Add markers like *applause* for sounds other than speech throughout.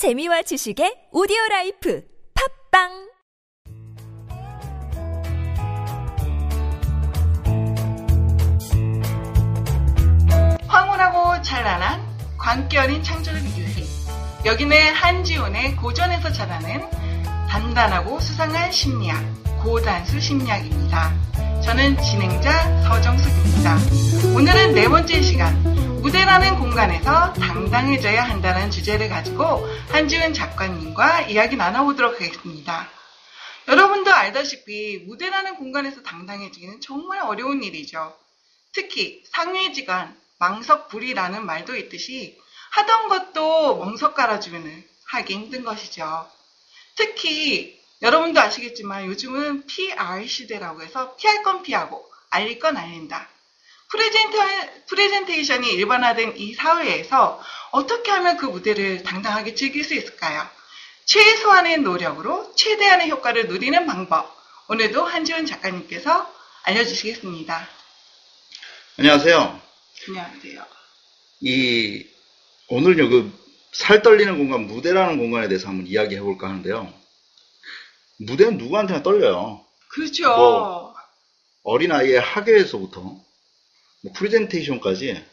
재미와 지식의 오디오 life 팟빵 황홀하고 찬란한 광기 어린 창조를 비교해 여기는 한지훈의 고전에서 자라는 단단하고 수상한 심리학 고단수 심리학입니다. 저는 진행자 서정숙입니다. 오늘은 네 번째 시간 무대라는 공간에서 당당해져야 한다는 주제를 가지고 한지훈 작가님과 이야기 나눠보도록 하겠습니다. 여러분도 알다시피 무대라는 공간에서 당당해지기는 정말 어려운 일이죠. 특히 상회지간, 망석불이라는 말도 있듯이 하던 것도 멍석 깔아주면 하기 힘든 것이죠. 특히 여러분도 아시겠지만 요즘은 PR 시대라고 해서 피할 건 피하고 알릴 건 알린다. 프레젠테, 프레젠테이션이 일반화된 이 사회에서 어떻게 하면 그 무대를 당당하게 즐길 수 있을까요? 최소한의 노력으로 최대한의 효과를 누리는 방법. 오늘도 한지훈 작가님께서 알려주시겠습니다. 안녕하세요. 안녕하세요. 이 오늘 요 그 살 떨리는 공간 무대라는 공간에 대해서 한번 이야기해 볼까 하는데요. 무대는 누구한테나 떨려요. 그렇죠. 뭐, 어린 아이의 학예에서부터 뭐 프레젠테이션까지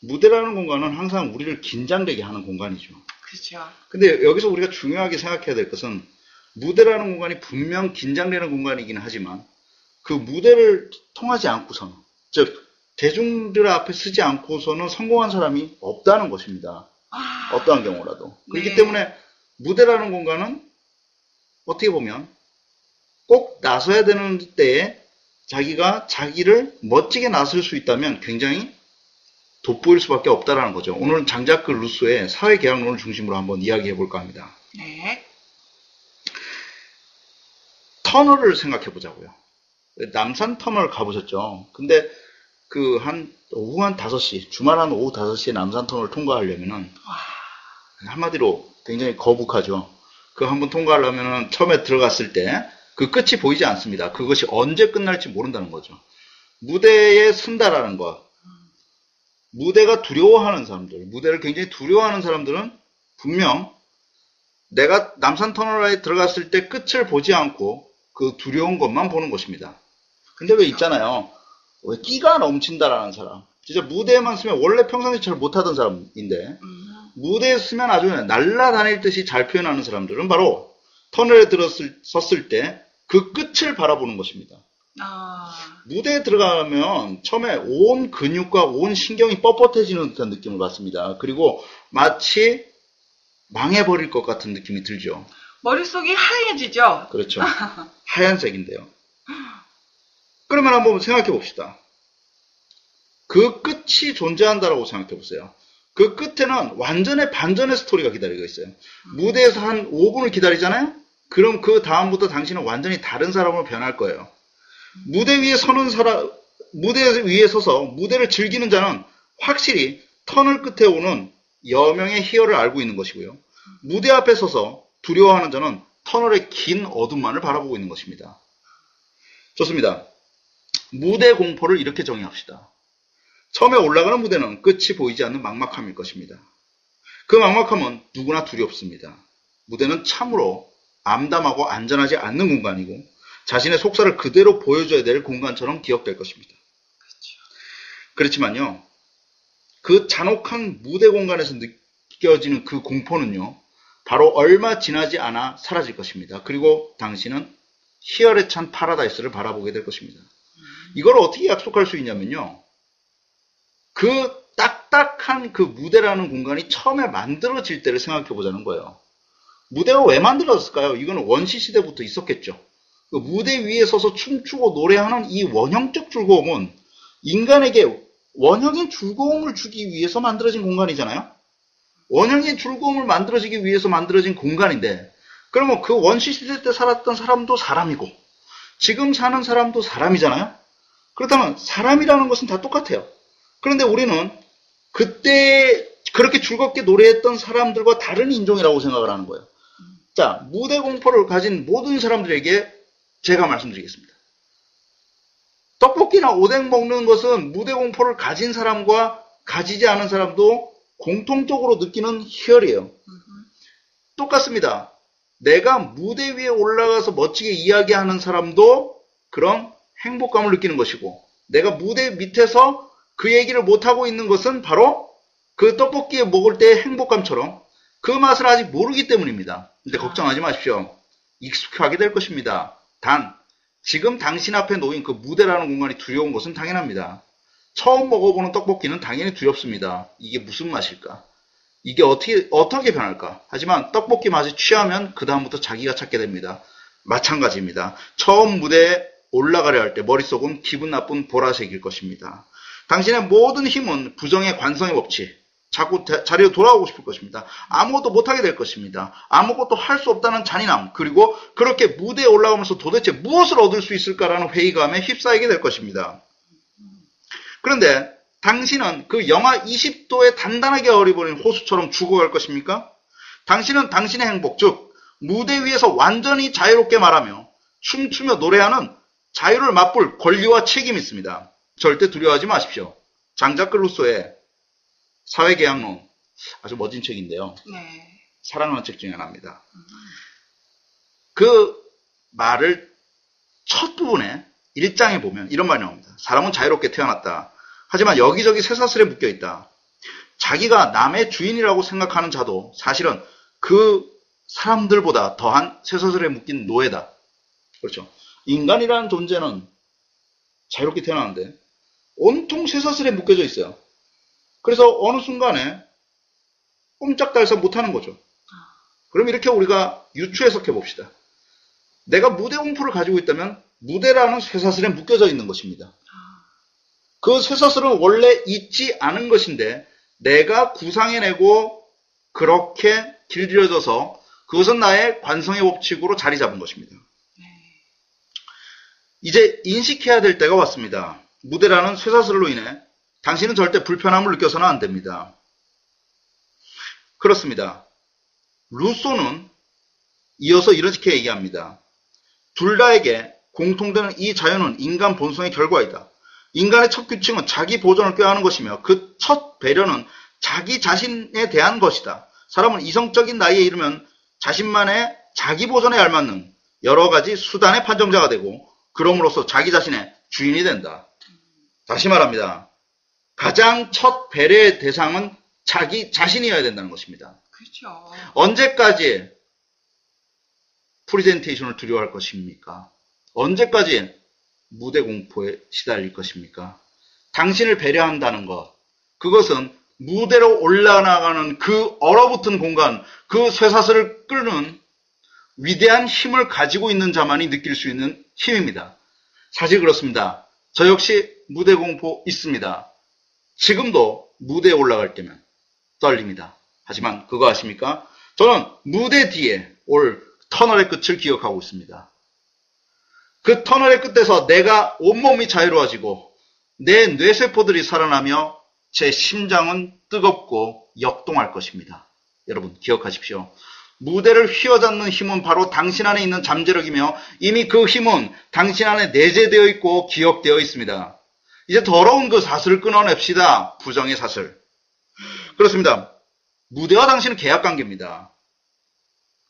무대라는 공간은 항상 우리를 긴장되게 하는 공간이죠. 그렇죠. 근데 여기서 우리가 중요하게 생각해야 될 것은 무대라는 공간이 분명 긴장되는 공간이긴 하지만 그 무대를 통하지 않고서는 즉 대중들 앞에 쓰지 않고서는 성공한 사람이 없다는 것입니다. 아, 어떠한 경우라도. 그렇기 네. 때문에 무대라는 공간은 어떻게 보면 꼭 나서야 되는 때에 자기가 자기를 멋지게 나설 수 있다면 굉장히 돋보일 수밖에 없다라는 거죠. 오늘은 장자크 루소의 사회계약론을 중심으로 한번 이야기해 볼까 합니다. 네. 터널을 생각해 보자고요. 남산 터널 가보셨죠? 근데 그 한 오후 한 5시, 주말 한 오후 5시에 남산 터널 통과하려면은 와, 한마디로 굉장히 거북하죠. 그 한번 통과하려면은 처음에 들어갔을 때 그 끝이 보이지 않습니다. 그것이 언제 끝날지 모른다는 거죠. 무대에 쓴다라는 것. 무대가 두려워하는 사람들, 무대를 굉장히 두려워하는 사람들은 분명 내가 남산 터널에 들어갔을 때 끝을 보지 않고 그 두려운 것만 보는 것입니다. 근데 왜 있잖아요. 왜 끼가 넘친다라는 사람. 진짜 무대에만 쓰면 원래 평상시 잘 못하던 사람인데 음, 무대에 쓰면 아주 날라다닐 듯이 잘 표현하는 사람들은 바로 터널에 들었을, 섰을 때 그 끝을 바라보는 것입니다. 아, 무대에 들어가면 처음에 온 근육과 온 신경이 뻣뻣해지는 듯한 느낌을 받습니다. 그리고 마치 망해버릴 것 같은 느낌이 들죠. 머릿속이 하얘지죠? 그렇죠. *laughs* 하얀색인데요. 그러면 한번 생각해 봅시다. 그 끝이 존재한다라고 생각해 보세요. 그 끝에는 완전의 반전의 스토리가 기다리고 있어요. 무대에서 한 5분을 기다리잖아요? 그럼 그 다음부터 당신은 완전히 다른 사람으로 변할 거예요. 무대 위에 서는 사람, 무대 위에 서서 무대를 즐기는 자는 확실히 터널 끝에 오는 여명의 희열을 알고 있는 것이고요. 무대 앞에 서서 두려워하는 자는 터널의 긴 어둠만을 바라보고 있는 것입니다. 좋습니다. 무대 공포를 이렇게 정의합시다. 처음에 올라가는 무대는 끝이 보이지 않는 막막함일 것입니다. 그 막막함은 누구나 두렵습니다. 무대는 참으로 암담하고 안전하지 않는 공간이고 자신의 속살을 그대로 보여줘야 될 공간처럼 기억될 것입니다. 그렇지만요, 그 잔혹한 무대 공간에서 느껴지는 그 공포는요, 바로 얼마 지나지 않아 사라질 것입니다. 그리고 당신은 희열에 찬 파라다이스를 바라보게 될 것입니다. 이걸 어떻게 약속할 수 있냐면요, 그 딱딱한 그 무대라는 공간이 처음에 만들어질 때를 생각해 보자는 거예요. 무대가 왜 만들어졌을까요? 이거는 원시 시대부터 있었겠죠. 그 무대 위에 서서 춤추고 노래하는 이 원형적 즐거움은 인간에게 원형의 즐거움을 주기 위해서 만들어진 공간이잖아요. 원형의 즐거움을 만들어지기 위해서 만들어진 공간인데, 그러면 그 원시 시대 때 살았던 사람도 사람이고, 지금 사는 사람도 사람이잖아요. 그렇다면 사람이라는 것은 다 똑같아요. 그런데 우리는 그때 그렇게 즐겁게 노래했던 사람들과 다른 인종이라고 생각을 하는 거예요. 자, 무대 공포를 가진 모든 사람들에게 제가 말씀드리겠습니다. 떡볶이나 오뎅 먹는 것은 무대 공포를 가진 사람과 가지지 않은 사람도 공통적으로 느끼는 희열이에요. 똑같습니다. 내가 무대 위에 올라가서 멋지게 이야기하는 사람도 그런 행복감을 느끼는 것이고, 내가 무대 밑에서 그 얘기를 못하고 있는 것은 바로 그 떡볶이 먹을 때의 행복감처럼 그 맛을 아직 모르기 때문입니다. 근데 걱정하지 마십시오. 익숙하게 될 것입니다. 단, 지금 당신 앞에 놓인 그 무대라는 공간이 두려운 것은 당연합니다. 처음 먹어보는 떡볶이는 당연히 두렵습니다. 이게 무슨 맛일까? 이게 어떻게, 어떻게 변할까? 하지만 떡볶이 맛에 취하면 그다음부터 자기가 찾게 됩니다. 마찬가지입니다. 처음 무대에 올라가려 할 때 머릿속은 기분 나쁜 보라색일 것입니다. 당신의 모든 힘은 부정의 관성의 법칙, 자꾸 자리로 돌아오고 싶을 것입니다. 아무것도 못하게 될 것입니다. 아무것도 할 수 없다는 잔인함, 그리고 그렇게 무대에 올라오면서 도대체 무엇을 얻을 수 있을까라는 회의감에 휩싸이게 될 것입니다. 그런데 당신은 그 영하 20도에 단단하게 얼어버린 호수처럼 죽어갈 것입니까? 당신은 당신의 행복, 즉 무대 위에서 완전히 자유롭게 말하며 춤추며 노래하는 자유를 맛볼 권리와 책임이 있습니다. 절대 두려워하지 마십시오. 장자크 루소의 사회계약론 아주 멋진 책인데요. 네. 사랑하는 책 중에 하나입니다. 그 말을 첫 부분에 1장에 보면 이런 말이 나옵니다. 사람은 자유롭게 태어났다. 하지만 여기저기 쇠사슬에 묶여 있다. 자기가 남의 주인이라고 생각하는 자도 사실은 그 사람들보다 더한 쇠사슬에 묶인 노예다. 그렇죠. 인간이라는 존재는 자유롭게 태어나는데 온통 쇠사슬에 묶여져 있어요. 그래서 어느 순간에 꼼짝달싹 못하는 거죠. 그럼 이렇게 우리가 유추 해석해 봅시다. 내가 무대 공포를 가지고 있다면 무대라는 쇠사슬에 묶여져 있는 것입니다. 그 쇠사슬은 원래 있지 않은 것인데 내가 구상해내고 그렇게 길들여져서 그것은 나의 관성의 법칙으로 자리 잡은 것입니다. 이제 인식해야 될 때가 왔습니다. 무대라는 쇠사슬로 인해 당신은 절대 불편함을 느껴서는 안 됩니다. 그렇습니다. 루소는 이어서 이렇게 얘기합니다. 둘 다에게 공통되는 이 자연은 인간 본성의 결과이다. 인간의 첫 규칙은 자기 보존을 꾀하는 것이며 그 첫 배려는 자기 자신에 대한 것이다. 사람은 이성적인 나이에 이르면 자신만의 자기 보존에 알맞는 여러 가지 수단의 판정자가 되고 그럼으로써 자기 자신의 주인이 된다. 다시 말합니다. 가장 첫 배려의 대상은 자기 자신이어야 된다는 것입니다. 그렇죠. 언제까지 프리젠테이션을 두려워할 것입니까? 언제까지 무대 공포에 시달릴 것입니까? 당신을 배려한다는 것, 그것은 무대로 올라나가는 그 얼어붙은 공간, 그 쇠사슬을 끄는 위대한 힘을 가지고 있는 자만이 느낄 수 있는 힘입니다. 사실 그렇습니다. 저 역시 무대 공포 있습니다. 지금도 무대에 올라갈 때면 떨립니다. 하지만 그거 아십니까? 저는 무대 뒤에 올 터널의 끝을 기억하고 있습니다. 그 터널의 끝에서 내가 온몸이 자유로워지고 내 뇌세포들이 살아나며 제 심장은 뜨겁고 역동할 것입니다. 여러분 기억하십시오. 무대를 휘어잡는 힘은 바로 당신 안에 있는 잠재력이며 이미 그 힘은 당신 안에 내재되어 있고 기억되어 있습니다. 이제 더러운 그 사슬을 끊어냅시다. 부정의 사슬. 그렇습니다. 무대와 당신은 계약 관계입니다.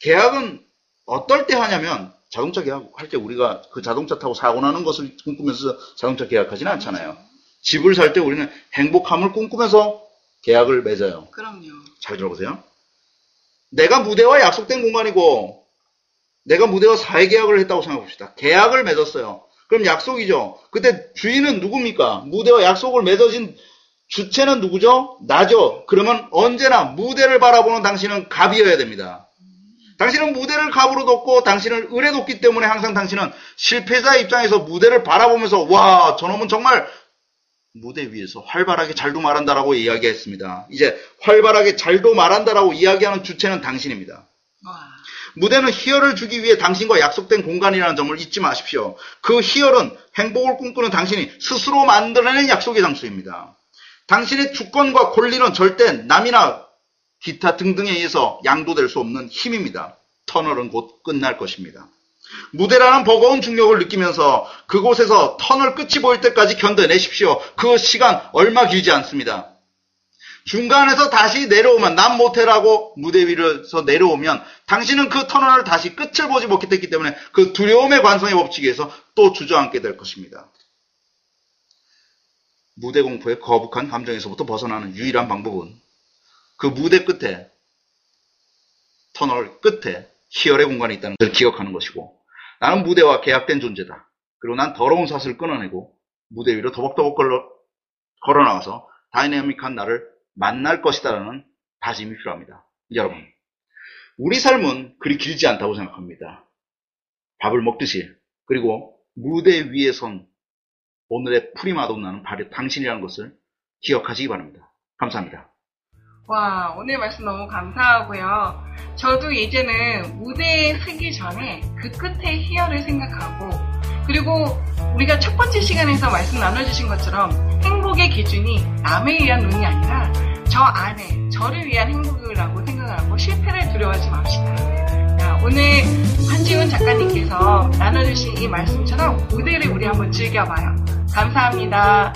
계약은 어떨 때 하냐면 자동차 계약할 때 우리가 그 자동차 타고 사고 나는 것을 꿈꾸면서 자동차 계약하지는 않잖아요. 집을 살 때 우리는 행복함을 꿈꾸면서 계약을 맺어요. 그럼요. 잘 들어보세요. 내가 무대와 약속된 공간이고 내가 무대와 사회 계약을 했다고 생각해 봅시다. 계약을 맺었어요. 그럼 약속이죠. 그때 주인은 누굽니까? 무대와 약속을 맺어진 주체는 누구죠? 나죠. 그러면 언제나 무대를 바라보는 당신은 갑이어야 됩니다. 당신은 무대를 갑으로 뒀고 당신을 을에 뒀기 때문에 항상 당신은 실패자 입장에서 무대를 바라보면서 와 저놈은 정말 무대 위에서 활발하게 잘도 말한다라고 이야기했습니다. 이제 활발하게 잘도 말한다라고 이야기하는 주체는 당신입니다. 와. 무대는 희열을 주기 위해 당신과 약속된 공간이라는 점을 잊지 마십시오. 그 희열은 행복을 꿈꾸는 당신이 스스로 만들어낸 약속의 장소입니다. 당신의 주권과 권리는 절대 남이나 기타 등등에 의해서 양도될 수 없는 힘입니다. 터널은 곧 끝날 것입니다. 무대라는 버거운 중력을 느끼면서 그곳에서 터널 끝이 보일 때까지 견뎌내십시오. 그 시간 얼마 길지 않습니다. 중간에서 다시 내려오면 난 못해라고 무대 위로서 내려오면 당신은 그 터널을 다시 끝을 보지 못했기 때문에 그 두려움의 관성의 법칙에서 또 주저앉게 될 것입니다. 무대 공포의 거북한 감정에서부터 벗어나는 유일한 방법은 그 무대 끝에 터널 끝에 희열의 공간이 있다는 것을 기억하는 것이고 나는 무대와 계약된 존재다. 그리고 난 더러운 사슬을 끊어내고 무대 위로 더벅더벅 걸어, 걸어 나와서 다이내믹한 나를 만날 것이다라는 다짐이 필요합니다. 여러분, 우리 삶은 그리 길지 않다고 생각합니다. 밥을 먹듯이 그리고 무대 위에 선 오늘의 프리마돈나는 바로 당신이라는 것을 기억하시기 바랍니다. 감사합니다. 와, 오늘 말씀 너무 감사하고요. 저도 이제는 무대에 서기 전에 그 끝에 희열을 생각하고, 그리고 우리가 첫 번째 시간에서 말씀 나눠주신 것처럼 행복의 기준이 남에 의한 눈이 아니라 저 안에, 저를 위한 행복이라고 생각하고 실패를 두려워하지 맙시다. 자, 오늘 한지훈 작가님께서 나눠주신 이 말씀처럼 무대를 우리 한번 즐겨봐요. 감사합니다.